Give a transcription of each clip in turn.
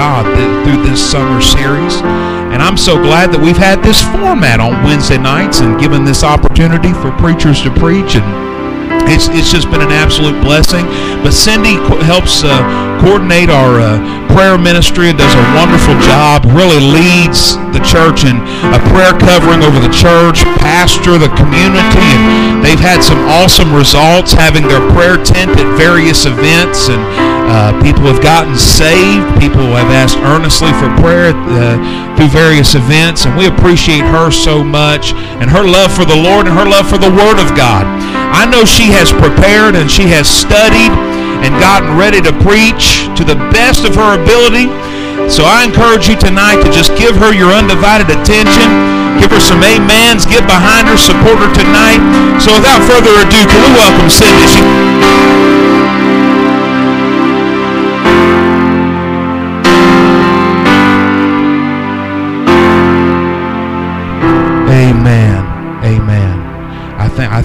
God through this summer series. And I'm so glad that we've had this format on Wednesday nights and given this opportunity for preachers to preach and it's, it's just been an absolute blessing. But Cindy helps uh, coordinate our uh, prayer ministry and does a wonderful job. Really leads the church in a prayer covering over the church, pastor the community, and they've had some awesome results having their prayer tent at various events and. Uh, people have gotten saved. People have asked earnestly for prayer uh, through various events, and we appreciate her so much and her love for the Lord and her love for the Word of God. I know she has prepared and she has studied and gotten ready to preach to the best of her ability. So I encourage you tonight to just give her your undivided attention. Give her some amens. Get behind her. Support her tonight. So without further ado, can we welcome Cindy? She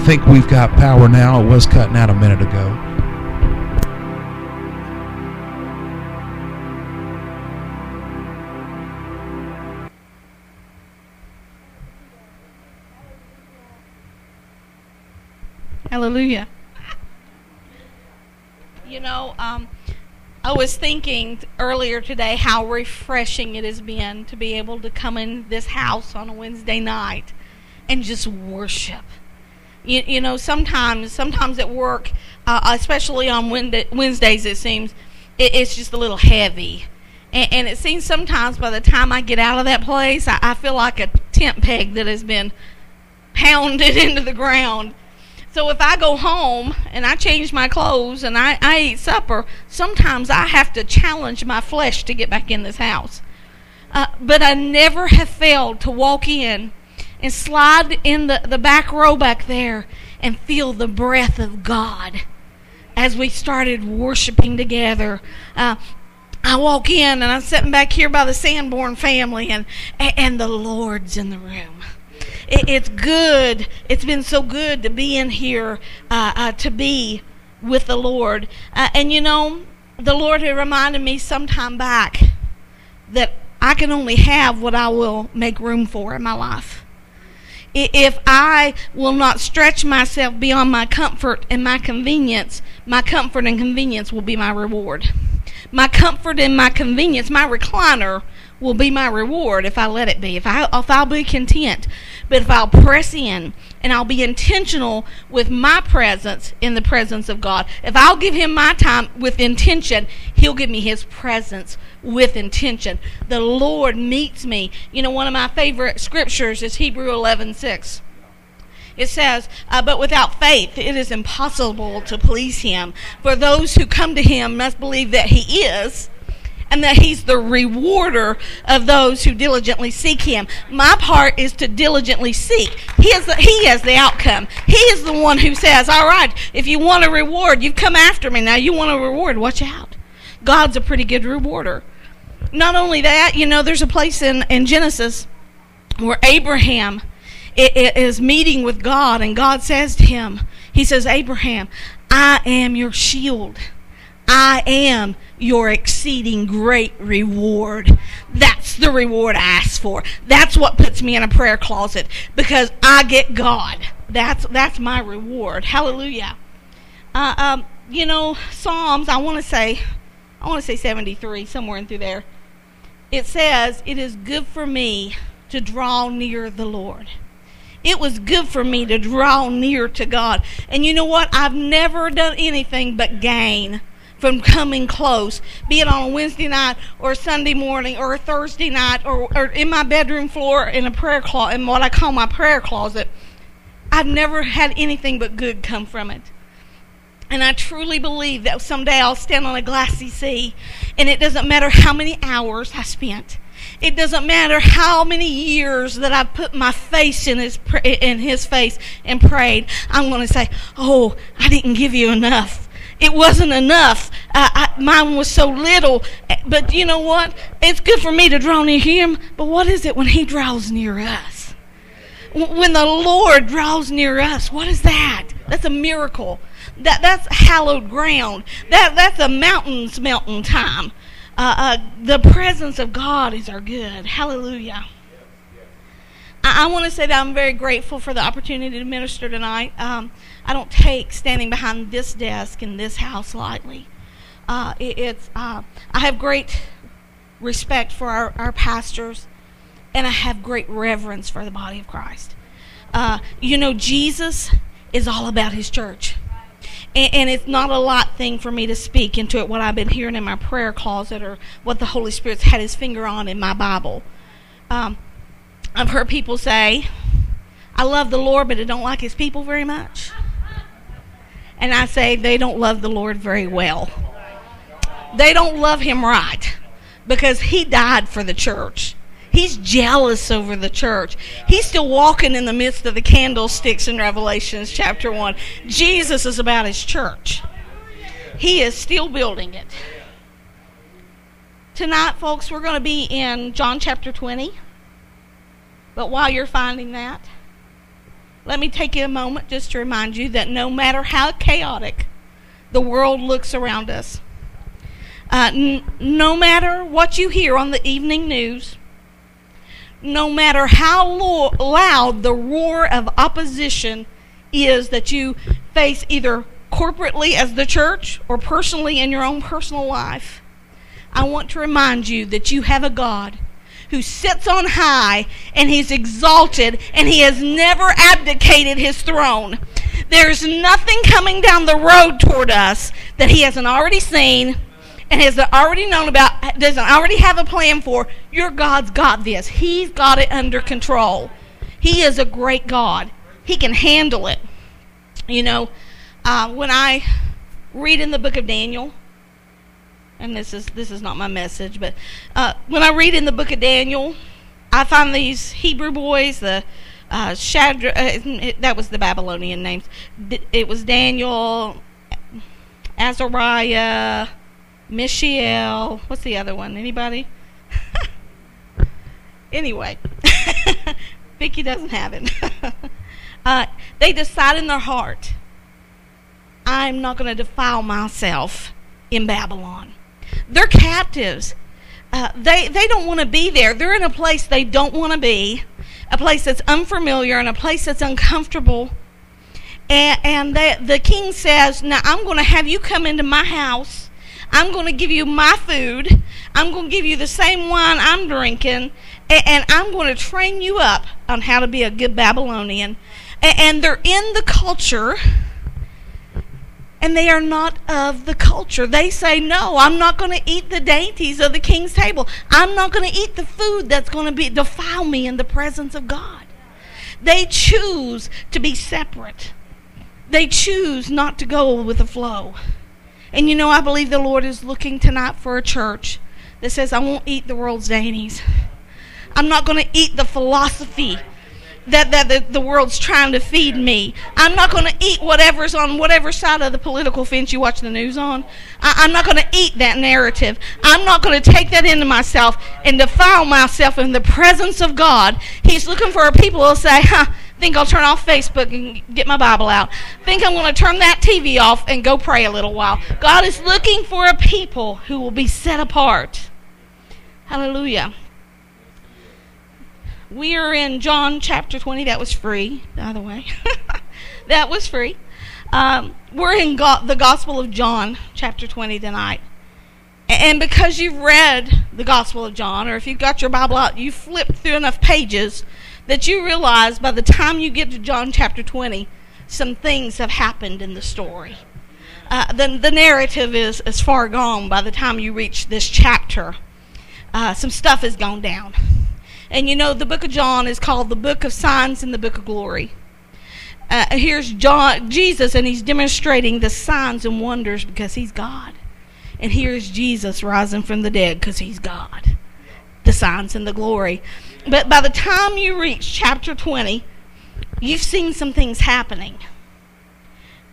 think I think we've got power now. It was cutting out a minute ago. Hallelujah. You know, um, I was thinking earlier today how refreshing it has been to be able to come in this house on a Wednesday night and just worship you, you know sometimes sometimes at work uh, especially on wednesdays it seems it, it's just a little heavy and, and, it seems sometimes by the time i get out of that place I, I feel like a tent peg that has been pounded into the ground so if I go home and I change my clothes and I, I eat supper, sometimes I have to challenge my flesh to get back in this house. Uh, but I never have failed to walk in and slide in the, the back row back there and feel the breath of God as we started worshiping together. Uh, I walk in and I'm sitting back here by the Sanborn family, and and the Lord's in the room. It, it's good. It's been so good to be in here, uh, uh, to be with the Lord. Uh, and you know, the Lord had reminded me some time back that I can only have what I will make room for in my life if I will not stretch myself beyond my comfort and my convenience, my comfort and convenience will be my reward. My comfort and my convenience, my recliner, will be my reward if I let it be. If I if I'll be content, but if I'll press in and I'll be intentional with my presence in the presence of God. If I'll give him my time with intention, he'll give me his presence with intention. The Lord meets me. You know, one of my favorite scriptures is Hebrew 11:6. It says, uh, But without faith it is impossible to please him. For those who come to him must believe that he is, and that he's the rewarder of those who diligently seek him. My part is to diligently seek. He is the, he has the outcome. He is the one who says, "All right, if you want a reward, you've come after me. Now you want a reward. Watch out." God's a pretty good rewarder. Not only that, you know, there's a place in in Genesis where Abraham is meeting with God and God says to him, he says, "Abraham, I am your shield." I am your exceeding great reward. That's the reward I ask for. That's what puts me in a prayer closet because I get God. That's that's my reward. Hallelujah. Uh, um, you know, Psalms. I want to say, I want to say seventy three somewhere in through there. It says, "It is good for me to draw near the Lord." It was good for me to draw near to God. And you know what? I've never done anything but gain from coming close, be it on a Wednesday night or a Sunday morning or a Thursday night or, or in my bedroom floor in a prayer closet, in what I call my prayer closet. I've never had anything but good come from it. And I truly believe that someday I'll stand on a glassy sea, and it doesn't matter how many hours I spent. It doesn't matter how many years that I put my face in his in his face and prayed. I'm going to say, "Oh, I didn't give you enough." It wasn't enough. I, I, mine was so little. But you know what? It's good for me to draw near Him. But what is it when He draws near us? When the Lord draws near us, what is that? That's a miracle. That that's hallowed ground. That that's a mountains melting time. Uh, uh, the presence of God is our good. Hallelujah. I, I want to say that I'm very grateful for the opportunity to minister tonight. Um, I don't take standing behind this desk in this house lightly. Uh, it, it's uh, I have great respect for our, our pastors, and I have great reverence for the body of Christ. Uh, you know, Jesus is all about his church. And, and, it's not a lot thing for me to speak into it, what I've been hearing in my prayer closet or what the Holy Spirit's had his finger on in my Bible. Um, I've heard people say, I love the Lord, but I don't like his people very much. And I say, they don't love the Lord very well. They don't love him right because he died for the church. He's jealous over the church. He's still walking in the midst of the candlesticks in Revelations chapter 1. Jesus is about his church. He is still building it. Tonight, folks, we're going to be in John chapter 20. But while you're finding that, let me take you a moment just to remind you that no matter how chaotic the world looks around us, uh, n- no matter what you hear on the evening news, no matter how lo- loud the roar of opposition is that you face either corporately as the church or personally in your own personal life, I want to remind you that you have a God who sits on high and he's exalted and he has never abdicated his throne. There's nothing coming down the road toward us that he hasn't already seen and has already known about, doesn't already have a plan for, your God's got this. He's got it under control. He is a great God. He can handle it. You know, uh, when I read in the book of Daniel, and this is this is not my message, but uh, when I read in the book of Daniel, I find these Hebrew boys, the uh, Shadrach, uh, that was the Babylonian names. It was Daniel, Azariah, Mishael. What's the other one? Anybody? anyway, Vicky doesn't have it. uh, they decide in their heart, I'm not going to defile myself in Babylon. They're captives. Uh, they they don't want to be there. They're in a place they don't want to be, a place that's unfamiliar and a place that's uncomfortable. And, and they, the king says, "Now I'm going to have you come into my house." I'm going to give you my food. I'm going to give you the same wine I'm drinking. And, I'm going to train you up on how to be a good Babylonian. And, they're in the culture. And they are not of the culture. They say, No, I'm not going to eat the dainties of the king's table. I'm not going to eat the food that's going to defile me in the presence of God. They choose to be separate. They choose not to go with the flow. And you know, I believe the Lord is looking tonight for a church that says, I won't eat the world's dainties. I'm not going to eat the philosophy that, that the, the world's trying to feed me. I'm not going to eat whatever's on whatever side of the political fence you watch the news on. I, I'm not going to eat that narrative. I'm not going to take that into myself and defile myself in the presence of God. He's looking for a people who will say, huh, Think I'll turn off Facebook and get my Bible out. Think I'm going to turn that TV off and go pray a little while. God is looking for a people who will be set apart. Hallelujah. We are in John chapter 20. That was free, by the way. that was free. Um, we're in God, the Gospel of John, chapter 20 tonight. And because you've read the Gospel of John, or if you've got your Bible out, you've flipped through enough pages that you realize by the time you get to John chapter 20, some things have happened in the story. Uh, the, the narrative is, is far gone by the time you reach this chapter. Uh, some stuff has gone down. And you know, the book of John is called the book of signs and the book of glory. Uh, here's John, Jesus, and he's demonstrating the signs and wonders because he's God. And here's Jesus rising from the dead because he's God. The signs and the glory. But by the time you reach chapter 20, you've seen some things happening.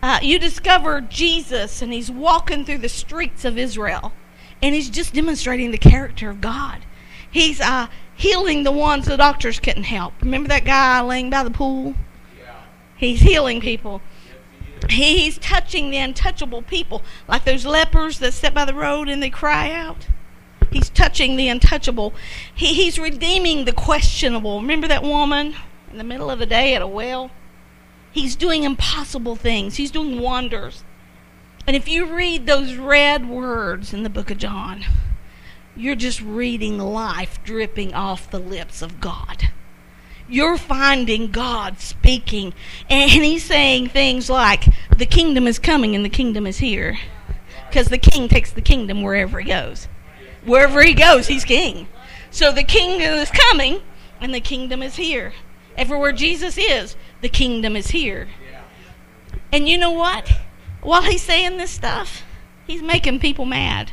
Uh, you discover Jesus, and he's walking through the streets of Israel, and he's just demonstrating the character of God. He's uh, healing the ones the doctors couldn't help. Remember that guy laying by the pool? Yeah. He's healing people. He's touching the untouchable people, like those lepers that sit by the road and they cry out. He's touching the untouchable. He, he's redeeming the questionable. Remember that woman in the middle of the day at a well? He's doing impossible things. He's doing wonders. And if you read those red words in the book of John, you're just reading life dripping off the lips of God. You're finding God speaking, and He's saying things like, The kingdom is coming and the kingdom is here. Because the king takes the kingdom wherever he goes. Wherever he goes, he's king. So the kingdom is coming and the kingdom is here. Everywhere Jesus is, the kingdom is here. And you know what? While he's saying this stuff, he's making people mad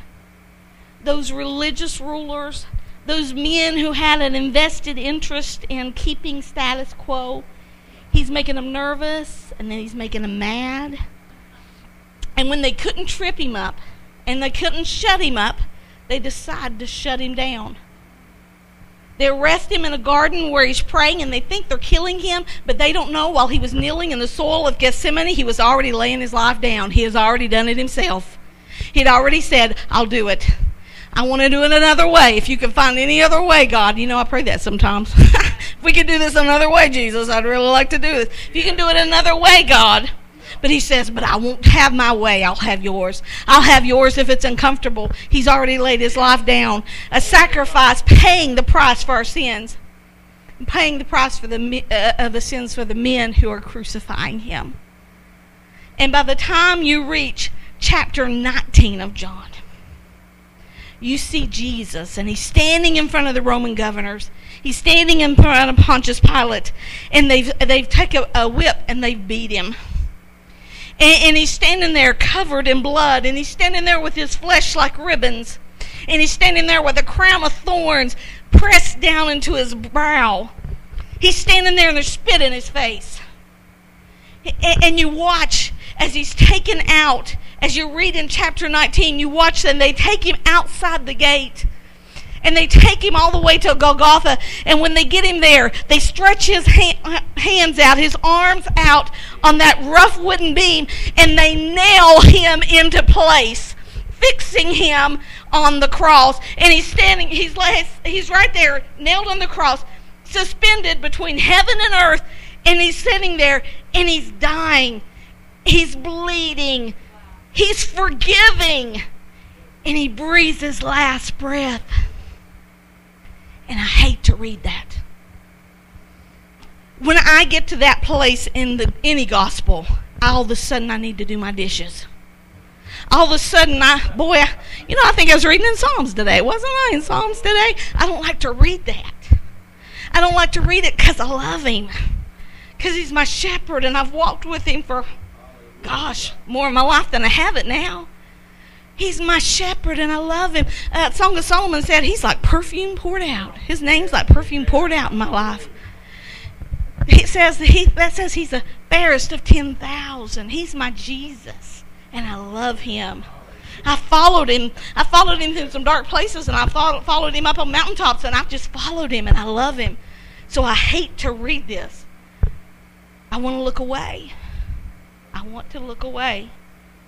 those religious rulers, those men who had an invested interest in keeping status quo. He's making them nervous and then he's making them mad. And when they couldn't trip him up and they couldn't shut him up, they decided to shut him down. They arrest him in a garden where he's praying and they think they're killing him, but they don't know while he was kneeling in the soil of Gethsemane, he was already laying his life down. He has already done it himself. He'd already said, I'll do it. I want to do it another way. If you can find any other way, God, you know, I pray that sometimes. if we could do this another way, Jesus, I'd really like to do this. If you can do it another way, God. But he says, But I won't have my way. I'll have yours. I'll have yours if it's uncomfortable. He's already laid his life down. A sacrifice, paying the price for our sins, paying the price for the, uh, of the sins for the men who are crucifying him. And by the time you reach chapter 19 of John, you see Jesus, and he's standing in front of the Roman governors. He's standing in front of Pontius Pilate, and they've they've taken a, a whip and they've beat him. And, and he's standing there covered in blood, and he's standing there with his flesh like ribbons, and he's standing there with a crown of thorns pressed down into his brow. He's standing there, and there's spit in his face. And, and you watch as he's taken out as you read in chapter 19, you watch them, they take him outside the gate. And they take him all the way to Golgotha. And when they get him there, they stretch his ha- hands out, his arms out on that rough wooden beam, and they nail him into place, fixing him on the cross. And he's standing, he's, he's right there, nailed on the cross, suspended between heaven and earth. And he's sitting there, and he's dying. He's bleeding He's forgiving. And he breathes his last breath. And I hate to read that. When I get to that place in the any gospel, all of a sudden I need to do my dishes. All of a sudden, I boy, I, you know, I think I was reading in Psalms today, wasn't I? In Psalms today, I don't like to read that. I don't like to read it because I love him, because he's my shepherd, and I've walked with him for gosh, more of my life than I have it now. He's my shepherd and I love him. Uh, Song of Solomon said he's like perfume poured out. His name's like perfume poured out in my life. He says that, he, that says he's the fairest of 10,000. He's my Jesus and I love him. I followed him. I followed him through some dark places and I followed, followed him up on mountaintops and I've just followed him and I love him. So I hate to read this. I want to look away. I want to look away,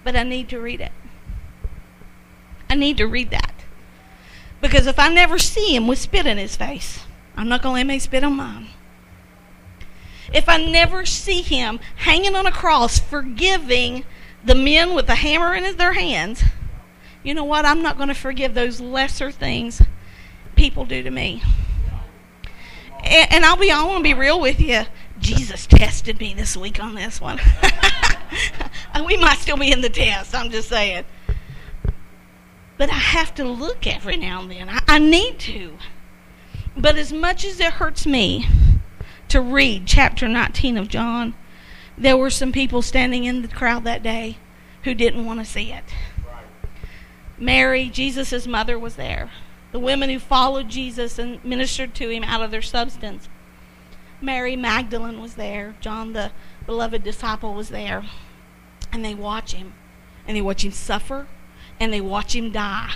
but I need to read it. I need to read that. Because if I never see him with spit in his face, I'm not going to let me spit on mine. If I never see him hanging on a cross, forgiving the men with the hammer in their hands, you know what? I'm not going to forgive those lesser things people do to me. And, and I'll be, I want to be real with you. Jesus tested me this week on this one. we might still be in the test, I'm just saying. But I have to look every now and then. I, I need to. But as much as it hurts me to read chapter 19 of John, there were some people standing in the crowd that day who didn't want to see it. Mary, Jesus' mother, was there. The women who followed Jesus and ministered to him out of their substance. Mary Magdalene was there. John, the beloved disciple, was there and they watch him and they watch him suffer and they watch him die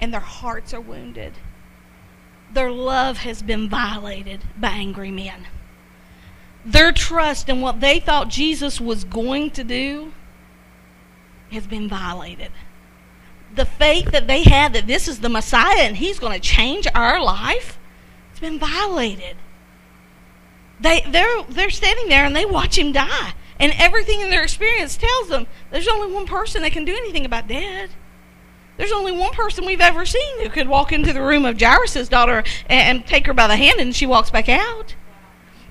and their hearts are wounded. Their love has been violated by angry men. Their trust in what they thought Jesus was going to do has been violated. the faith that they had that this is the Messiah and he's going to change our life, it's been violated. They they're they're standing there and they watch him die. And everything in their experience tells them there's only one person that can do anything about dead. There's only one person we've ever seen who could walk into the room of Jairus' daughter and, and take her by the hand and she walks back out.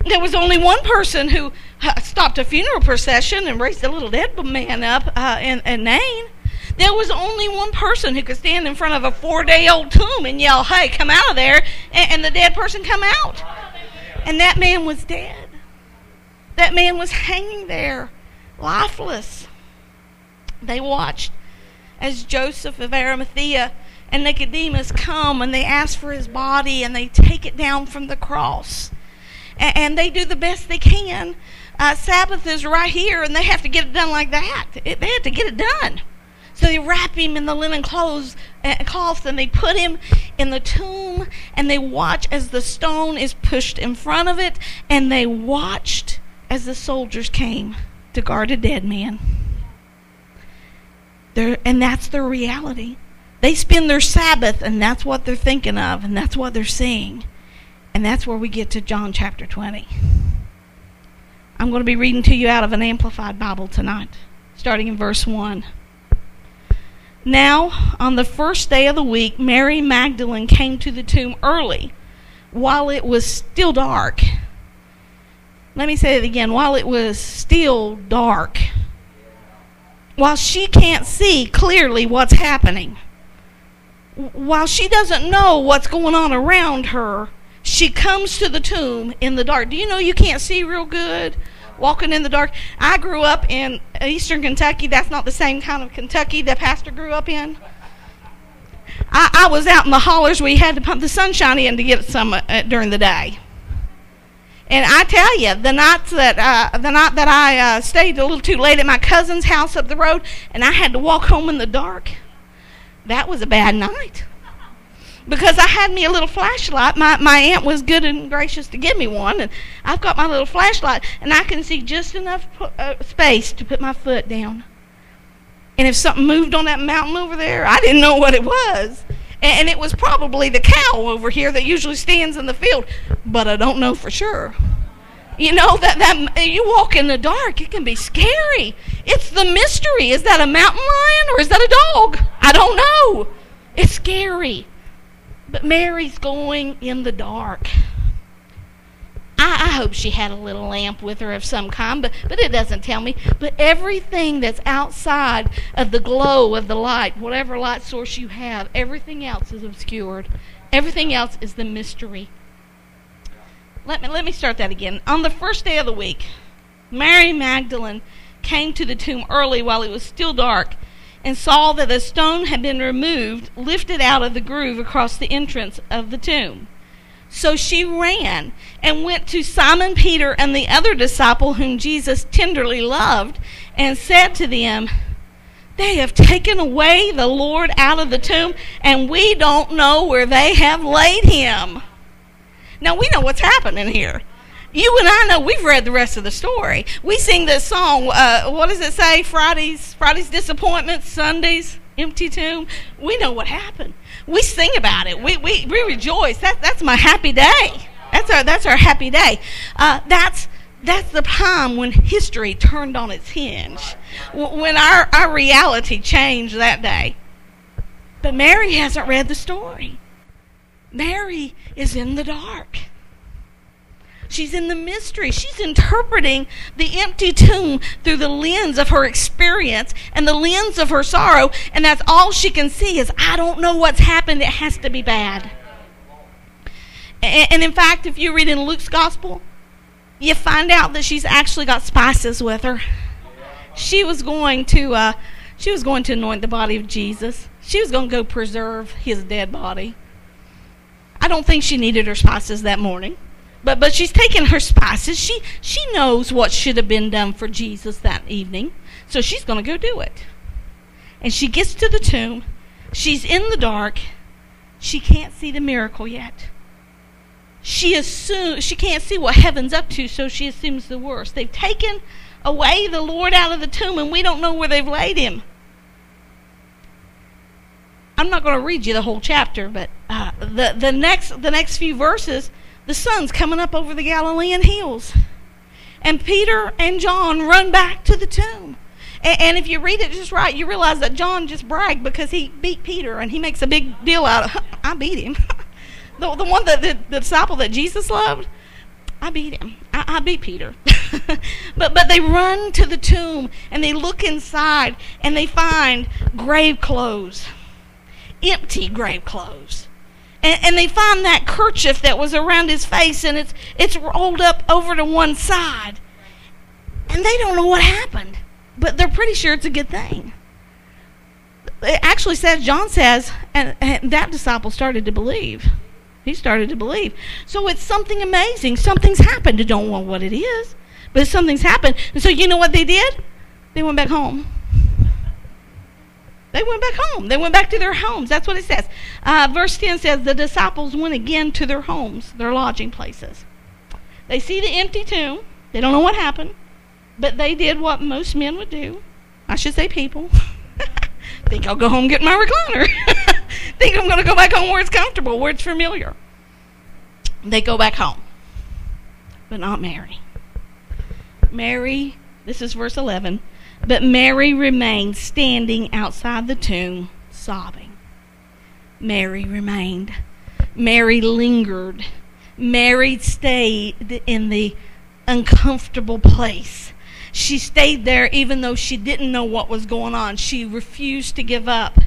There was only one person who uh, stopped a funeral procession and raised a little dead man up uh, in, in Nain. There was only one person who could stand in front of a four day old tomb and yell, Hey, come out of there, and, and the dead person come out. And that man was dead. That man was hanging there, lifeless. They watched as Joseph of Arimathea and Nicodemus come and they ask for his body and they take it down from the cross. And, and they do the best they can. Uh, Sabbath is right here and they have to get it done like that. It, they have to get it done. So they wrap him in the linen clothes, uh, and they put him in the tomb and they watch as the stone is pushed in front of it and they watched as the soldiers came to guard a dead man. They're, and that's their reality. They spend their Sabbath, and that's what they're thinking of, and that's what they're seeing. And that's where we get to John chapter 20. I'm going to be reading to you out of an Amplified Bible tonight, starting in verse 1. Now, on the first day of the week, Mary Magdalene came to the tomb early, while it was still dark let me say it again. While it was still dark, while she can't see clearly what's happening, while she doesn't know what's going on around her, she comes to the tomb in the dark. Do you know you can't see real good walking in the dark? I grew up in eastern Kentucky. That's not the same kind of Kentucky that Pastor grew up in. I, I was out in the hollers. We had to pump the sunshine in to get some uh, during the day. And I tell you, the nights that uh, the night that I uh, stayed a little too late at my cousin's house up the road, and I had to walk home in the dark, that was a bad night. Because I had me a little flashlight. My my aunt was good and gracious to give me one, and I've got my little flashlight, and I can see just enough uh, space to put my foot down. And if something moved on that mountain over there, I didn't know what it was and it was probably the cow over here that usually stands in the field, but I don't know for sure. You know that that you walk in the dark, it can be scary. It's the mystery. Is that a mountain lion or is that a dog? I don't know. It's scary. But Mary's going in the dark. I, I hope she had a little lamp with her of some kind, but, but it doesn't tell me. But everything that's outside of the glow of the light, whatever light source you have, everything else is obscured. Everything else is the mystery. Let me let me start that again. On the first day of the week, Mary Magdalene came to the tomb early while it was still dark and saw that a stone had been removed, lifted out of the groove across the entrance of the tomb. So she ran and went to Simon Peter and the other disciple whom Jesus tenderly loved and said to them, They have taken away the Lord out of the tomb, and we don't know where they have laid him. Now we know what's happening here. You and I know we've read the rest of the story. We sing this song. Uh, what does it say? Fridays, Fridays disappointments, Sundays empty tomb. We know what happened. We sing about it. We, we, we rejoice. That, that's my happy day. That's our, that's our happy day. Uh, that's, that's the time when history turned on its hinge, when our, our reality changed that day. But Mary hasn't read the story. Mary is in the dark. She's in the mystery. She's interpreting the empty tomb through the lens of her experience and the lens of her sorrow. And that's all she can see is, I don't know what's happened. It has to be bad. And, in fact, if you read in Luke's gospel, you find out that she's actually got spices with her. She was going to, uh, she was going to anoint the body of Jesus. She was going to go preserve his dead body. I don't think she needed her spices that morning. But but she's taken her spices. She she knows what should have been done for Jesus that evening. So she's going to go do it. And she gets to the tomb. She's in the dark. She can't see the miracle yet. She assumes she can't see what heaven's up to, so she assumes the worst. They've taken away the Lord out of the tomb and we don't know where they've laid him. I'm not going to read you the whole chapter, but uh, the the next the next few verses, the sun's coming up over the Galilean hills, and Peter and John run back to the tomb. And, if you read it just right, you realize that John just bragged because he beat Peter, and he makes a big deal out of. I beat him. the the one that the, the disciple that Jesus loved. I beat him. I, I beat Peter. but but they run to the tomb and they look inside and they find grave clothes, empty grave clothes. And, and they find that kerchief that was around his face and it's it's rolled up over to one side. And they don't know what happened, but they're pretty sure it's a good thing. It actually says John says and, and that disciple started to believe. He started to believe. So it's something amazing. Something's happened. Don't know what it is, but something's happened. And so you know what they did? They went back home. They went back home. They went back to their homes. That's what it says. Uh, verse 10 says, The disciples went again to their homes, their lodging places. They see the empty tomb. They don't know what happened, but they did what most men would do. I should say people. Think I'll go home get my recliner. Think I'm going to go back home where it's comfortable, where it's familiar. They go back home. But not Mary. Mary, this is verse 11. But Mary remained standing outside the tomb, sobbing. Mary remained. Mary lingered. Mary stayed in the uncomfortable place she stayed there even though she didn't know what was going on. She refused to give up.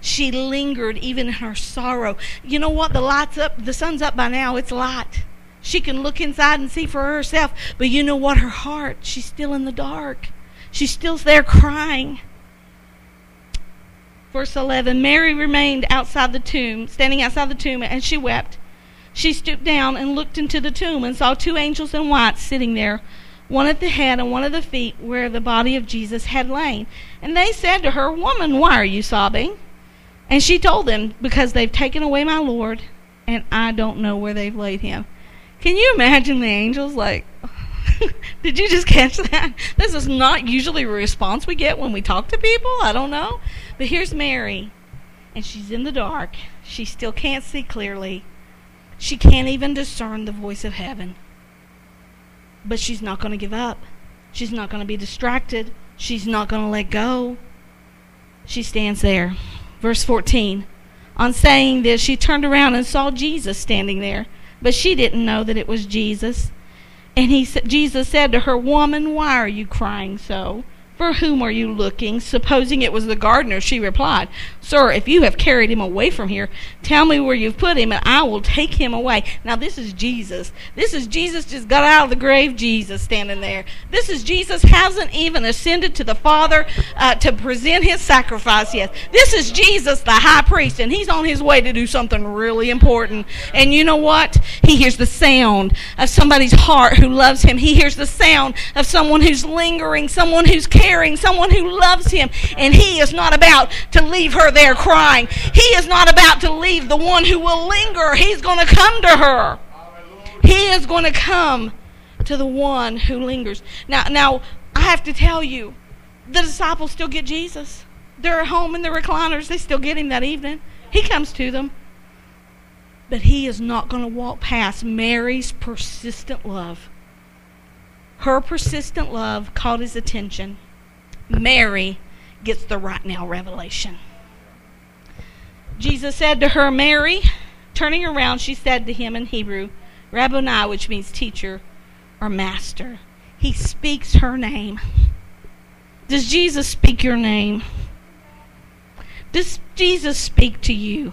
She lingered even in her sorrow. You know what? The light's up. The sun's up by now. It's light. She can look inside and see for herself. But you know what? Her heart, she's still in the dark. She's still there crying. Verse 11 Mary remained outside the tomb, standing outside the tomb, and she wept. She stooped down and looked into the tomb and saw two angels in white sitting there one at the head and one at the feet, where the body of Jesus had lain. And they said to her, Woman, why are you sobbing? And she told them, Because they've taken away my Lord, and I don't know where they've laid him. Can you imagine the angels like, Did you just catch that? This is not usually a response we get when we talk to people. I don't know. But here's Mary, and she's in the dark. She still can't see clearly. She can't even discern the voice of heaven. But she's not going to give up. She's not going to be distracted. She's not going to let go. She stands there. Verse 14. On saying this, she turned around and saw Jesus standing there, but she didn't know that it was Jesus. And he Jesus said to her, "Woman, why are you crying so?" For whom are you looking? Supposing it was the gardener, she replied, Sir, if you have carried him away from here, tell me where you've put him, and I will take him away. Now, this is Jesus. This is Jesus just got out of the grave, Jesus standing there. This is Jesus hasn't even ascended to the Father uh, to present his sacrifice yet. This is Jesus, the high priest, and he's on his way to do something really important. And you know what? He hears the sound of somebody's heart who loves him. He hears the sound of someone who's lingering, someone who's caring, someone who loves him. And he is not about to leave her there crying. He is not about to leave the one who will linger. He's going to come to her. He is going to come to the one who lingers. Now, now I have to tell you, the disciples still get Jesus. They're at home in the recliners. They still get him that evening. He comes to them. But he is not going to walk past Mary's persistent love. Her persistent love caught his attention. Mary gets the right now revelation. Jesus said to her, Mary, turning around, she said to him in Hebrew, Rabboni, which means teacher or master. He speaks her name. Does Jesus speak your name? Does Jesus speak to you?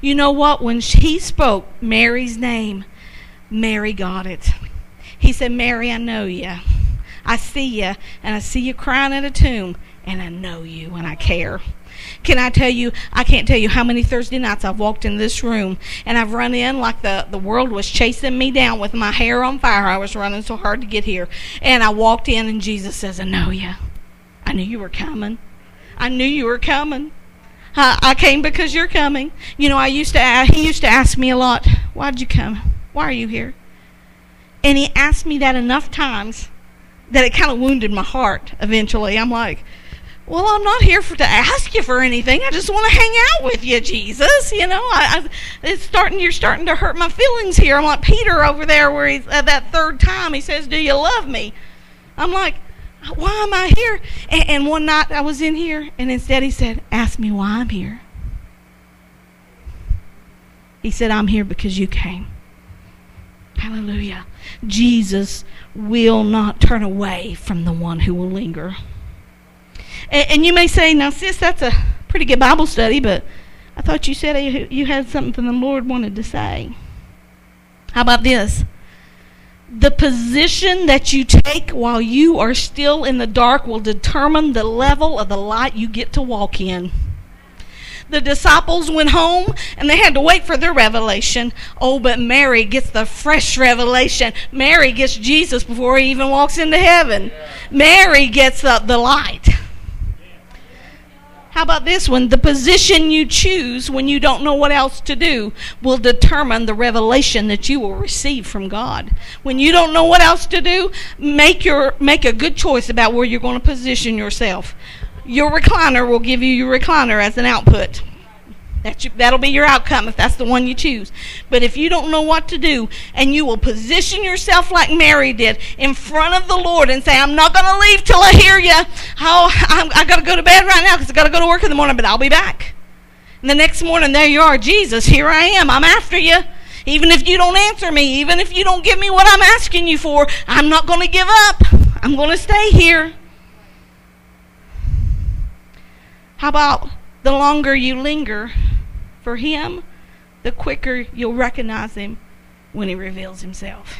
You know what? When he spoke Mary's name, Mary got it. He said, Mary, I know you. I see you, and I see you crying at a tomb, and I know you, and I care. Can I tell you, I can't tell you how many Thursday nights I've walked in this room and I've run in like the, the world was chasing me down with my hair on fire. I was running so hard to get here. And I walked in and Jesus says, I know you. I knew you were coming. I knew you were coming. I, I came because you're coming. You know, I used to ask, he used to ask me a lot, why'd you come? Why are you here? And he asked me that enough times that it kind of wounded my heart eventually. I'm like, well, I'm not here for to ask you for anything. I just want to hang out with you, Jesus. You know, I, I, it's starting. You're starting to hurt my feelings here. I'm like Peter over there, where he's uh, that third time he says, "Do you love me?" I'm like, why am I here? And, and one night I was in here, and instead he said, Ask me why I'm here. He said, I'm here because you came. Hallelujah. Jesus will not turn away from the one who will linger. And, and, you may say, now, sis, that's a pretty good Bible study, but I thought you said you had something the Lord wanted to say. How about this? the position that you take while you are still in the dark will determine the level of the light you get to walk in. The disciples went home and they had to wait for their revelation. Oh, but Mary gets the fresh revelation. Mary gets Jesus before he even walks into heaven. Mary gets the, the light. How about this one? The position you choose when you don't know what else to do will determine the revelation that you will receive from God. When you don't know what else to do, make your make a good choice about where you're going to position yourself. Your recliner will give you your recliner as an output. That that'll be your outcome if that's the one you choose. But if you don't know what to do, and you will position yourself like Mary did in front of the Lord and say, "I'm not going to leave till I hear you. How I'm, got to go to bed right now because I got to go to work in the morning, but I'll be back." And the next morning, there you are, Jesus. Here I am. I'm after you. Even if you don't answer me, even if you don't give me what I'm asking you for, I'm not going to give up. I'm going to stay here. How about the longer you linger? for him, the quicker you'll recognize him when he reveals himself.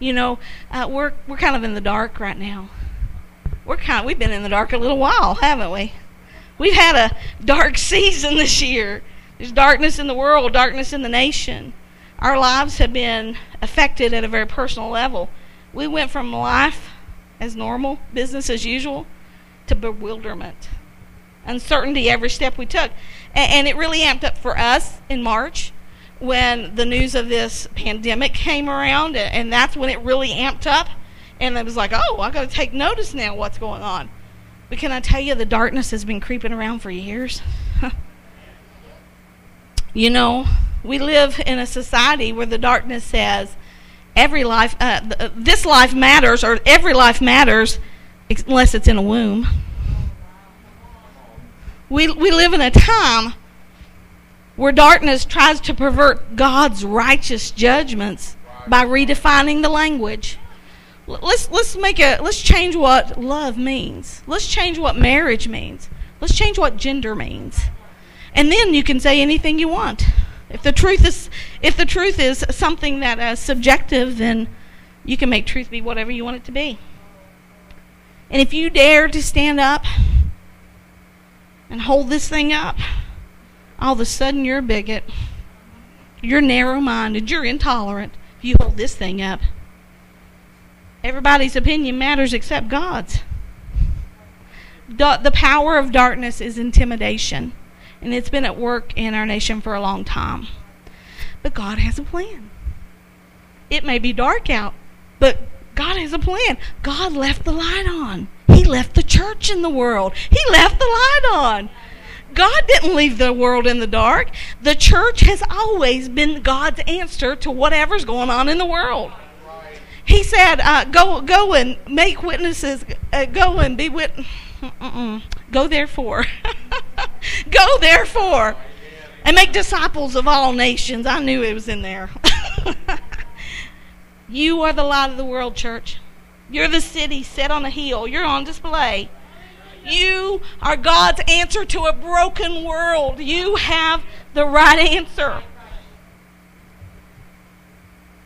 You know, uh, we're we're kind of in the dark right now. We're kind of, we've been in the dark a little while, haven't we? We've had a dark season this year. There's darkness in the world, darkness in the nation. Our lives have been affected at a very personal level. We went from life as normal, business as usual, to bewilderment uncertainty every step we took. And, and, it really amped up for us in March when the news of this pandemic came around, and that's when it really amped up. And it was like, oh, I got to take notice now what's going on. But can I tell you, the darkness has been creeping around for years. you know, we live in a society where the darkness says every life, uh, this life matters, or every life matters, unless it's in a womb. We, we live in a time where darkness tries to pervert God's righteous judgments by redefining the language. Let's let's make a let's change what love means. Let's change what marriage means. Let's change what gender means. And then you can say anything you want. If the truth is if the truth is something that is subjective, then you can make truth be whatever you want it to be. And if you dare to stand up and hold this thing up, all of a sudden you're a bigot. You're narrow minded. You're intolerant. If you hold this thing up, everybody's opinion matters except God's. The power of darkness is intimidation, and it's been at work in our nation for a long time. But God has a plan. It may be dark out, but God has a plan. God left the light on. He left the church in the world. He left the light on. God didn't leave the world in the dark. The church has always been God's answer to whatever's going on in the world. He said, uh, "Go, go and make witnesses. Uh, go and be wit. Go therefore. go therefore, and make disciples of all nations." I knew it was in there. you are the light of the world, church. You're the city set on a hill. You're on display. You are God's answer to a broken world. You have the right answer.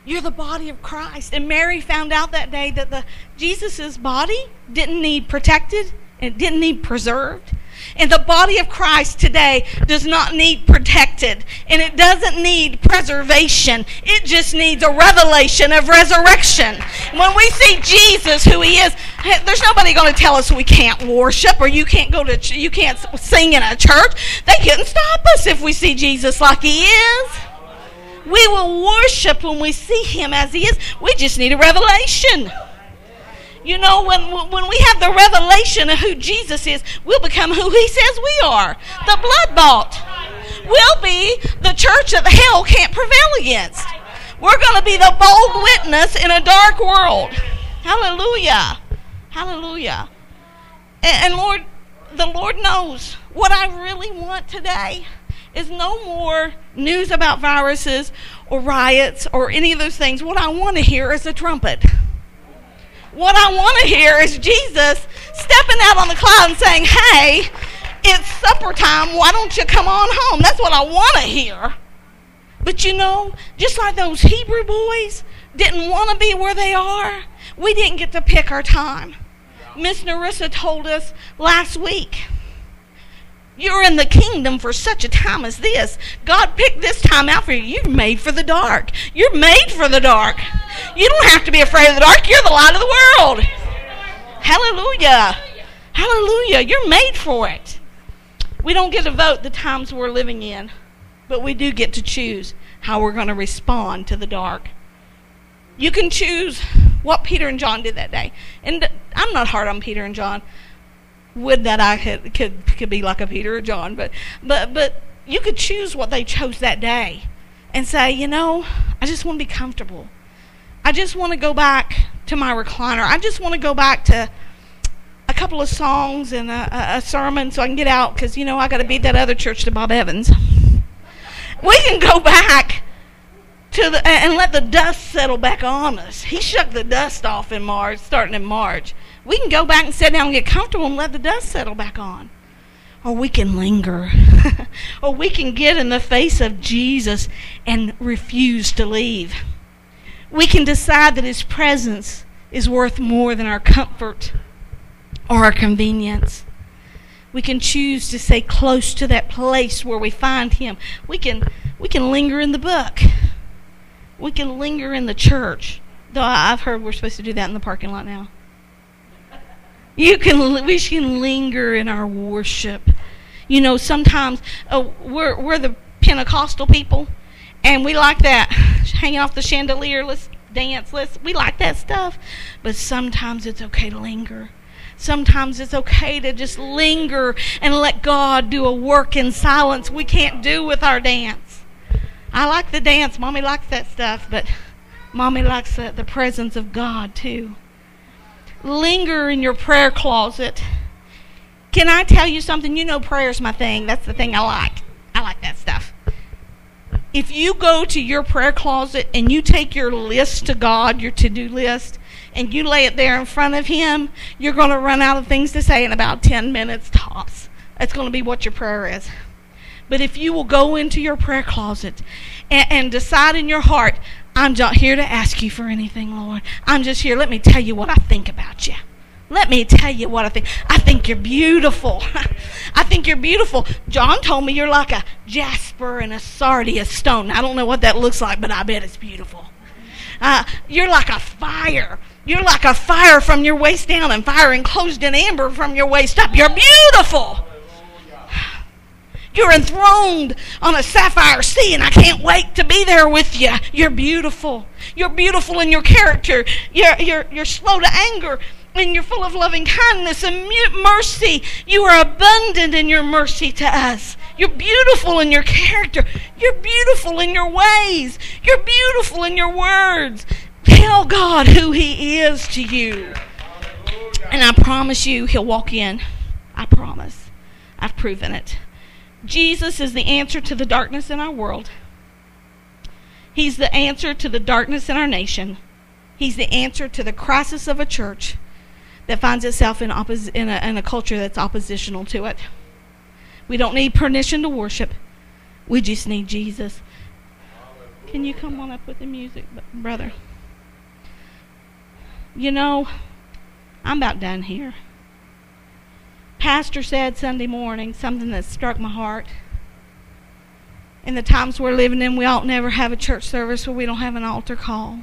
You're the body of Christ. And Mary found out that day that the Jesus's body didn't need protected, it didn't need preserved. And the body of Christ today does not need protected and it doesn't need preservation. It just needs a revelation of resurrection. When we see Jesus, who he is, there's nobody going to tell us we can't worship or you can't go to you can't sing in a church. They couldn't stop us if we see Jesus like he is. We will worship when we see him as he is. We just need a revelation. You know, when, when we have the revelation of who Jesus is, we'll become who he says we are the blood bought. We'll be the church that hell can't prevail against. We're going to be the bold witness in a dark world. Hallelujah. Hallelujah. And, and Lord, the Lord knows what I really want today is no more news about viruses or riots or any of those things. What I want to hear is a trumpet. What I want to hear is Jesus stepping out on the cloud and saying, Hey, it's supper time. Why don't you come on home? That's what I want to hear. But you know, just like those Hebrew boys didn't want to be where they are, we didn't get to pick our time. Miss Narissa told us last week you're in the kingdom for such a time as this. God picked this time out for you. You're made for the dark. You're made for the dark. You don't have to be afraid of the dark. You're the light of the world. Hallelujah. Hallelujah. You're made for it. We don't get to vote the times we're living in, but we do get to choose how we're going to respond to the dark. You can choose what Peter and John did that day. And I'm not hard on Peter and John would that I could could could be like a Peter or John, but but but you could choose what they chose that day, and say, you know, I just want to be comfortable. I just want to go back to my recliner. I just want to go back to a couple of songs and a, a, sermon so I can get out because you know I got to beat that other church to Bob Evans. We can go back to the and let the dust settle back on us. He shook the dust off in March, starting in March. We can go back and sit down and get comfortable and let the dust settle back on. Or we can linger. or we can get in the face of Jesus and refuse to leave. We can decide that His presence is worth more than our comfort or our convenience. We can choose to stay close to that place where we find Him. We can, we can linger in the book. We can linger in the church. Though I've heard we're supposed to do that in the parking lot now. You can we can linger in our worship. You know, sometimes uh, we're we're the Pentecostal people, and we like that hanging off the chandelier. Let's dance. Let's we like that stuff. But sometimes it's okay to linger. Sometimes it's okay to just linger and let God do a work in silence we can't do with our dance. I like the dance. Mommy likes that stuff, but mommy likes the, the presence of God too linger in your prayer closet. Can I tell you something? You know, prayer's my thing. That's the thing I like. I like that stuff. If you go to your prayer closet and you take your list to God, your to do list, and you lay it there in front of Him, you're going to run out of things to say in about 10 minutes tops. That's going to be what your prayer is. But if you will go into your prayer closet and, and decide in your heart, I'm not here to ask you for anything, Lord. I'm just here. Let me tell you what I think about you. Let me tell you what I think. I think you're beautiful. I think you're beautiful. John told me you're like a jasper and a sardius stone. I don't know what that looks like, but I bet it's beautiful. Uh, you're like a fire. You're like a fire from your waist down and fire enclosed in amber from your waist up. You're beautiful. You're enthroned on a sapphire sea, and I can't wait to be there with you. You're beautiful. You're beautiful in your character. You're, you're, you're slow to anger, and you're full of loving kindness and mercy. You are abundant in your mercy to us. You're beautiful in your character. You're beautiful in your ways. You're beautiful in your words. Tell God who He is to you. And I promise you, He'll walk in. I promise. I've proven it. Jesus is the answer to the darkness in our world. He's the answer to the darkness in our nation. He's the answer to the crisis of a church that finds itself in, oppos- in, a, in a culture that's oppositional to it. We don't need permission to worship. We just need Jesus. Can you come on up with the music, brother? You know, I'm about done here pastor said Sunday morning something that struck my heart. In the times we're living in, we ought never have a church service where we don't have an altar call.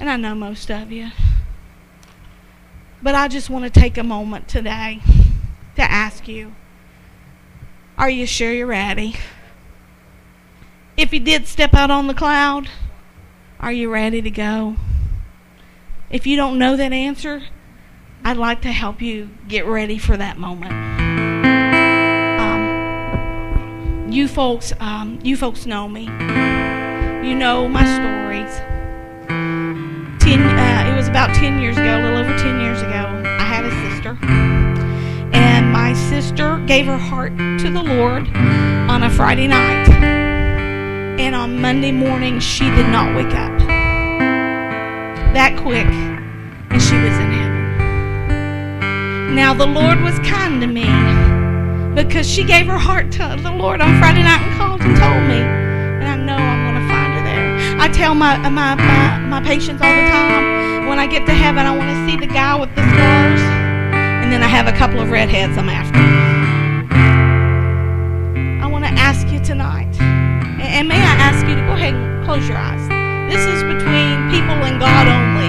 And I know most of you. But I just want to take a moment today to ask you Are you sure you're ready? If you did step out on the cloud, are you ready to go? If you don't know that answer, I'd like to help you get ready for that moment. Um, you folks, um, you folks know me. You know my stories. Ten, uh, it was about ten years ago, a little over ten years ago. I had a sister, and my sister gave her heart to the Lord on a Friday night, and on Monday morning she did not wake up. That quick, and she was in heaven. Now the Lord was kind to me because she gave her heart to the Lord on Friday night and called and told me, I tell my uh, my my, my patients all the time when I get to heaven, I want to see the guy with the scars, and then I have a couple of redheads I'm after. I want to ask you tonight, and may I ask you to go ahead and close your eyes. This is between people and God only.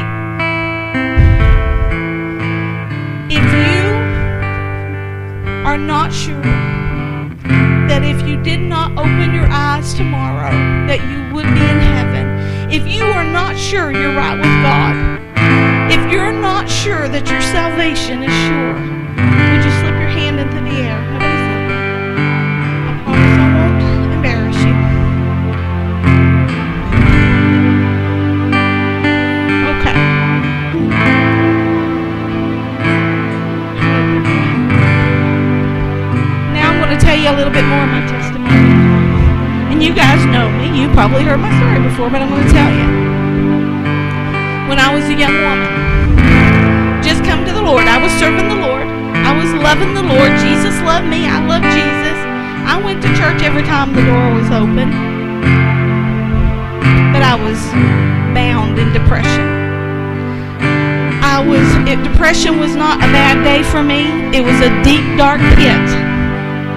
If you are not sure that if you did not open your eyes tomorrow that you would be in if you are not sure you're right with God, if you're not sure that your salvation is sure, would you slip your hand into the air? I promise I won't embarrass you. Okay. Now I'm going to tell you a little bit more of my testimony. You guys know me. You probably heard my story before, but I'm going to tell you. When I was a young woman, just come to the Lord. I was serving the Lord. I was loving the Lord. Jesus loved me. I loved Jesus. I went to church every time the door was open. But I was bound in depression. I was, it, depression was not a bad day for me. It was a deep, dark pit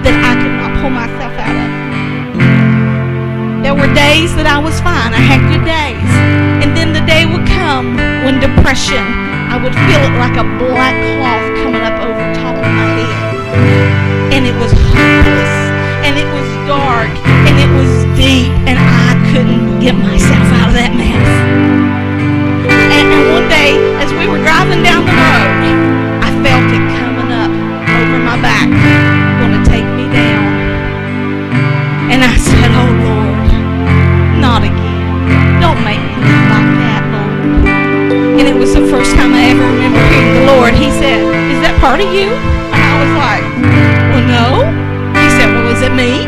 that I could not pull myself. There were days that I was fine. I had good days. And then the day would come when depression, I would feel it like a black cloth coming up over top of my head. And it was hopeless. And it was dark. And it was deep. And I couldn't get myself out of that mess. And, one day, as we were driving down the road, part of you? And I was like, Well, no. He said, Well, is it me?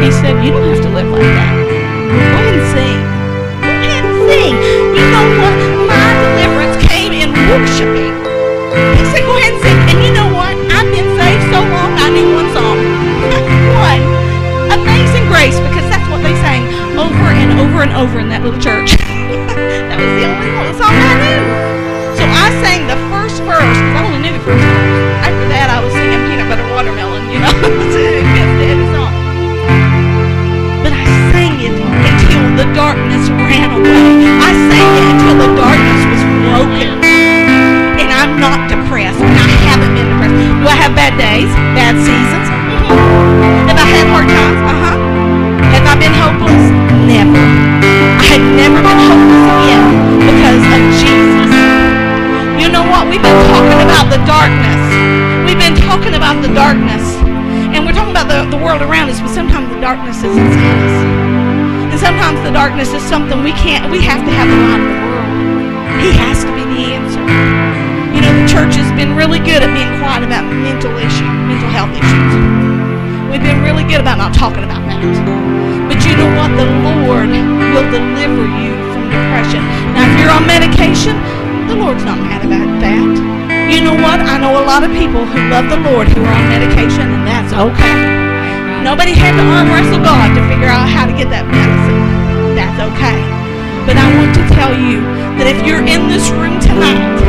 He said, You don't have to live like that. Go ahead and sing. Go ahead and sing. You know what? My deliverance came in worshiping. He said, Go ahead and sing. And you know what? I've been saved so long, I knew one song. one. Amazing Grace, because that's what they sang over and over and over in that little church. that was the only song I knew. Ran away. I sang it until the darkness was broken. And I'm not depressed. And I haven't been depressed. Do I have bad days? Bad seasons? Mhm. Have I had hard times? Uh-huh. Have I been hopeless? Never. I had never been hopeless again because of Jesus. You know what? We've been talking about the darkness. We've been talking about the darkness. And we're talking about the, the world around us, but sometimes the darkness is inside us. Sometimes the darkness is something we can't, we have to have the light of the world. He has to be the answer. You know, the church has been really good at being quiet about mental issues, mental health issues. We've been really good about not talking about that. But you know what? The Lord will deliver you from depression. Now, if you're on medication, the Lord's not mad about that. You know what? I know a lot of people who love the Lord who are on medication, and that's okay. Nobody had to arm wrestle God to figure out how to get that medicine. That's okay. But I want to tell you that if you're in this room tonight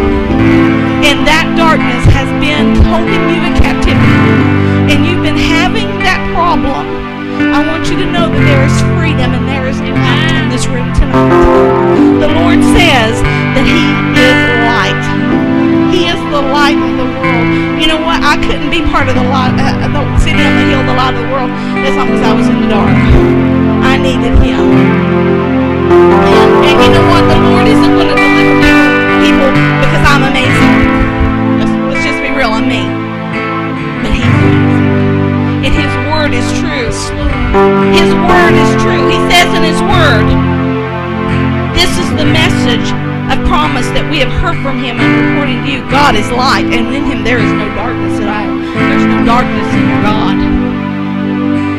and that darkness has been holding you in captivity and you've been having that problem, I want you to know that there is freedom and there is light in this room tonight. The Lord says that He is light. He is the light what? I couldn't be part of the lot, uh, the city on the hill, the light of the world, as long as I was in the dark. I needed Him. And, and you know what? The Lord isn't going to deliver people because I'm amazing. Let's, let's just be real. I'm me, but He and His word is true. His word is true. He says in His word, "This is the message." a promise that we have heard from him and reported to you. God is light, and in him there is no darkness darkness in God.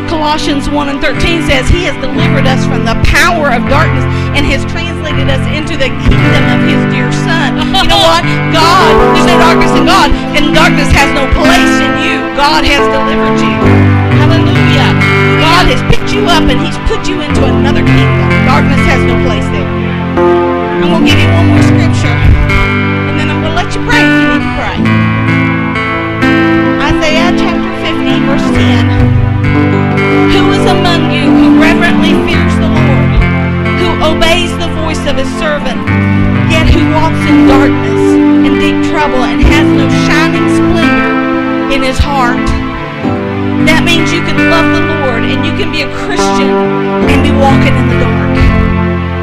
Colossians 1 and 13 says, He has delivered us from the power of darkness and has translated us into the kingdom of His dear Son. You know what? God, there's no darkness in God, and darkness has no place in you. God has delivered you. Hallelujah. God has picked you up and He's put you into another kingdom. Darkness has no place there. I'm going to give you one more his servant, yet who walks in darkness and deep trouble and has no shining splendor in his heart? That means you can love the Lord and you can be a Christian and be walking in the dark.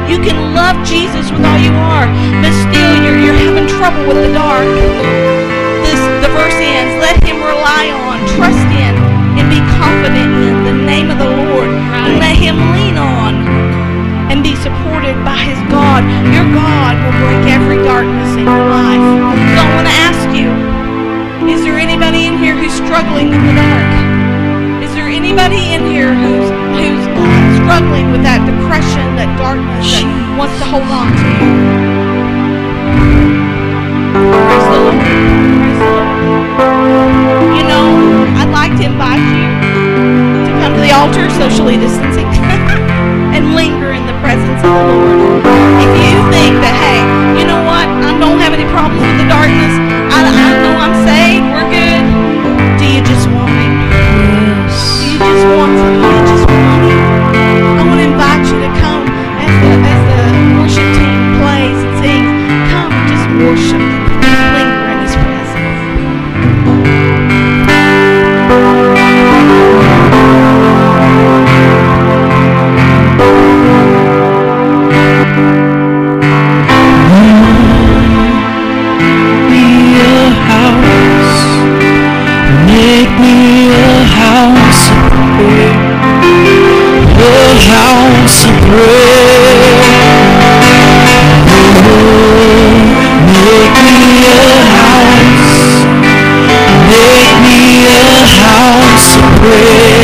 You can love Jesus with all you are, but still you're, you're having trouble with the dark. This, the verse ends, let him rely on, break every darkness in your life. So I want to ask you, is there anybody in here who's struggling in the dark? Is there anybody in here who's who's struggling with that depression, that darkness that wants to hold on to you? Praise the Lord. Praise the Lord. You know, I'd like to invite you to come to the altar, socially distancing, and linger in the presence of the Lord. If you think that, hey, problems with the darkness, house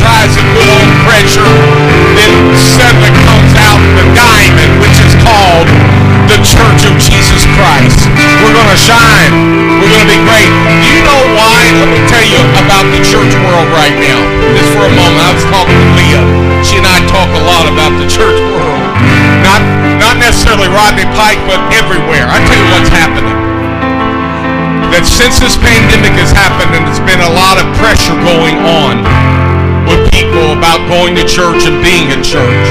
tries to put on pressure, then suddenly comes out the diamond, which is called the Church of Jesus Christ. We're going to shine. We're going to be great. You know why? Let me tell you about the church world right now. Just for a moment, I was talking to Leah. She and I talk a lot about the church world. Not, not necessarily Rodney Pike, but everywhere. I tell you what's happening that since this pandemic has happened and there's been a lot of pressure going on, about going to church and being in church.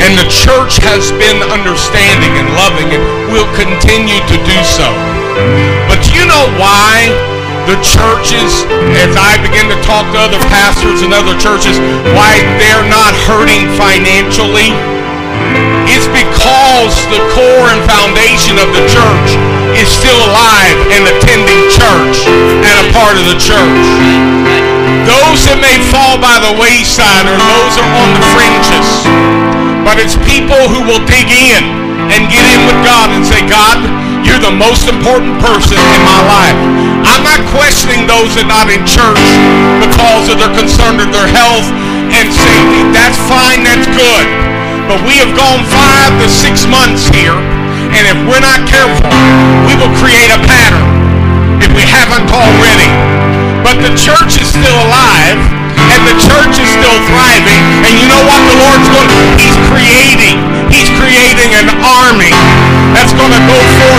And the church has been understanding and loving and will continue to do so. But do you know why the churches, as I begin to talk to other pastors and other churches, why they're not hurting financially? It's because the core and foundation of the church is still alive and attending church and a part of the church. Those that may fall by the wayside are those are on the fringes. But it's people who will dig in and get in with God and say, God, you're the most important person in my life. I'm not questioning those that are not in church because of their concern of their health and safety. That's fine, that's good. But we have gone five to six months here, and if we're not careful, we will create a pattern if we haven't already. But the church is still alive, and the church is still thriving. And you know what the Lord's going to, He's creating, He's creating an army that's going to go forth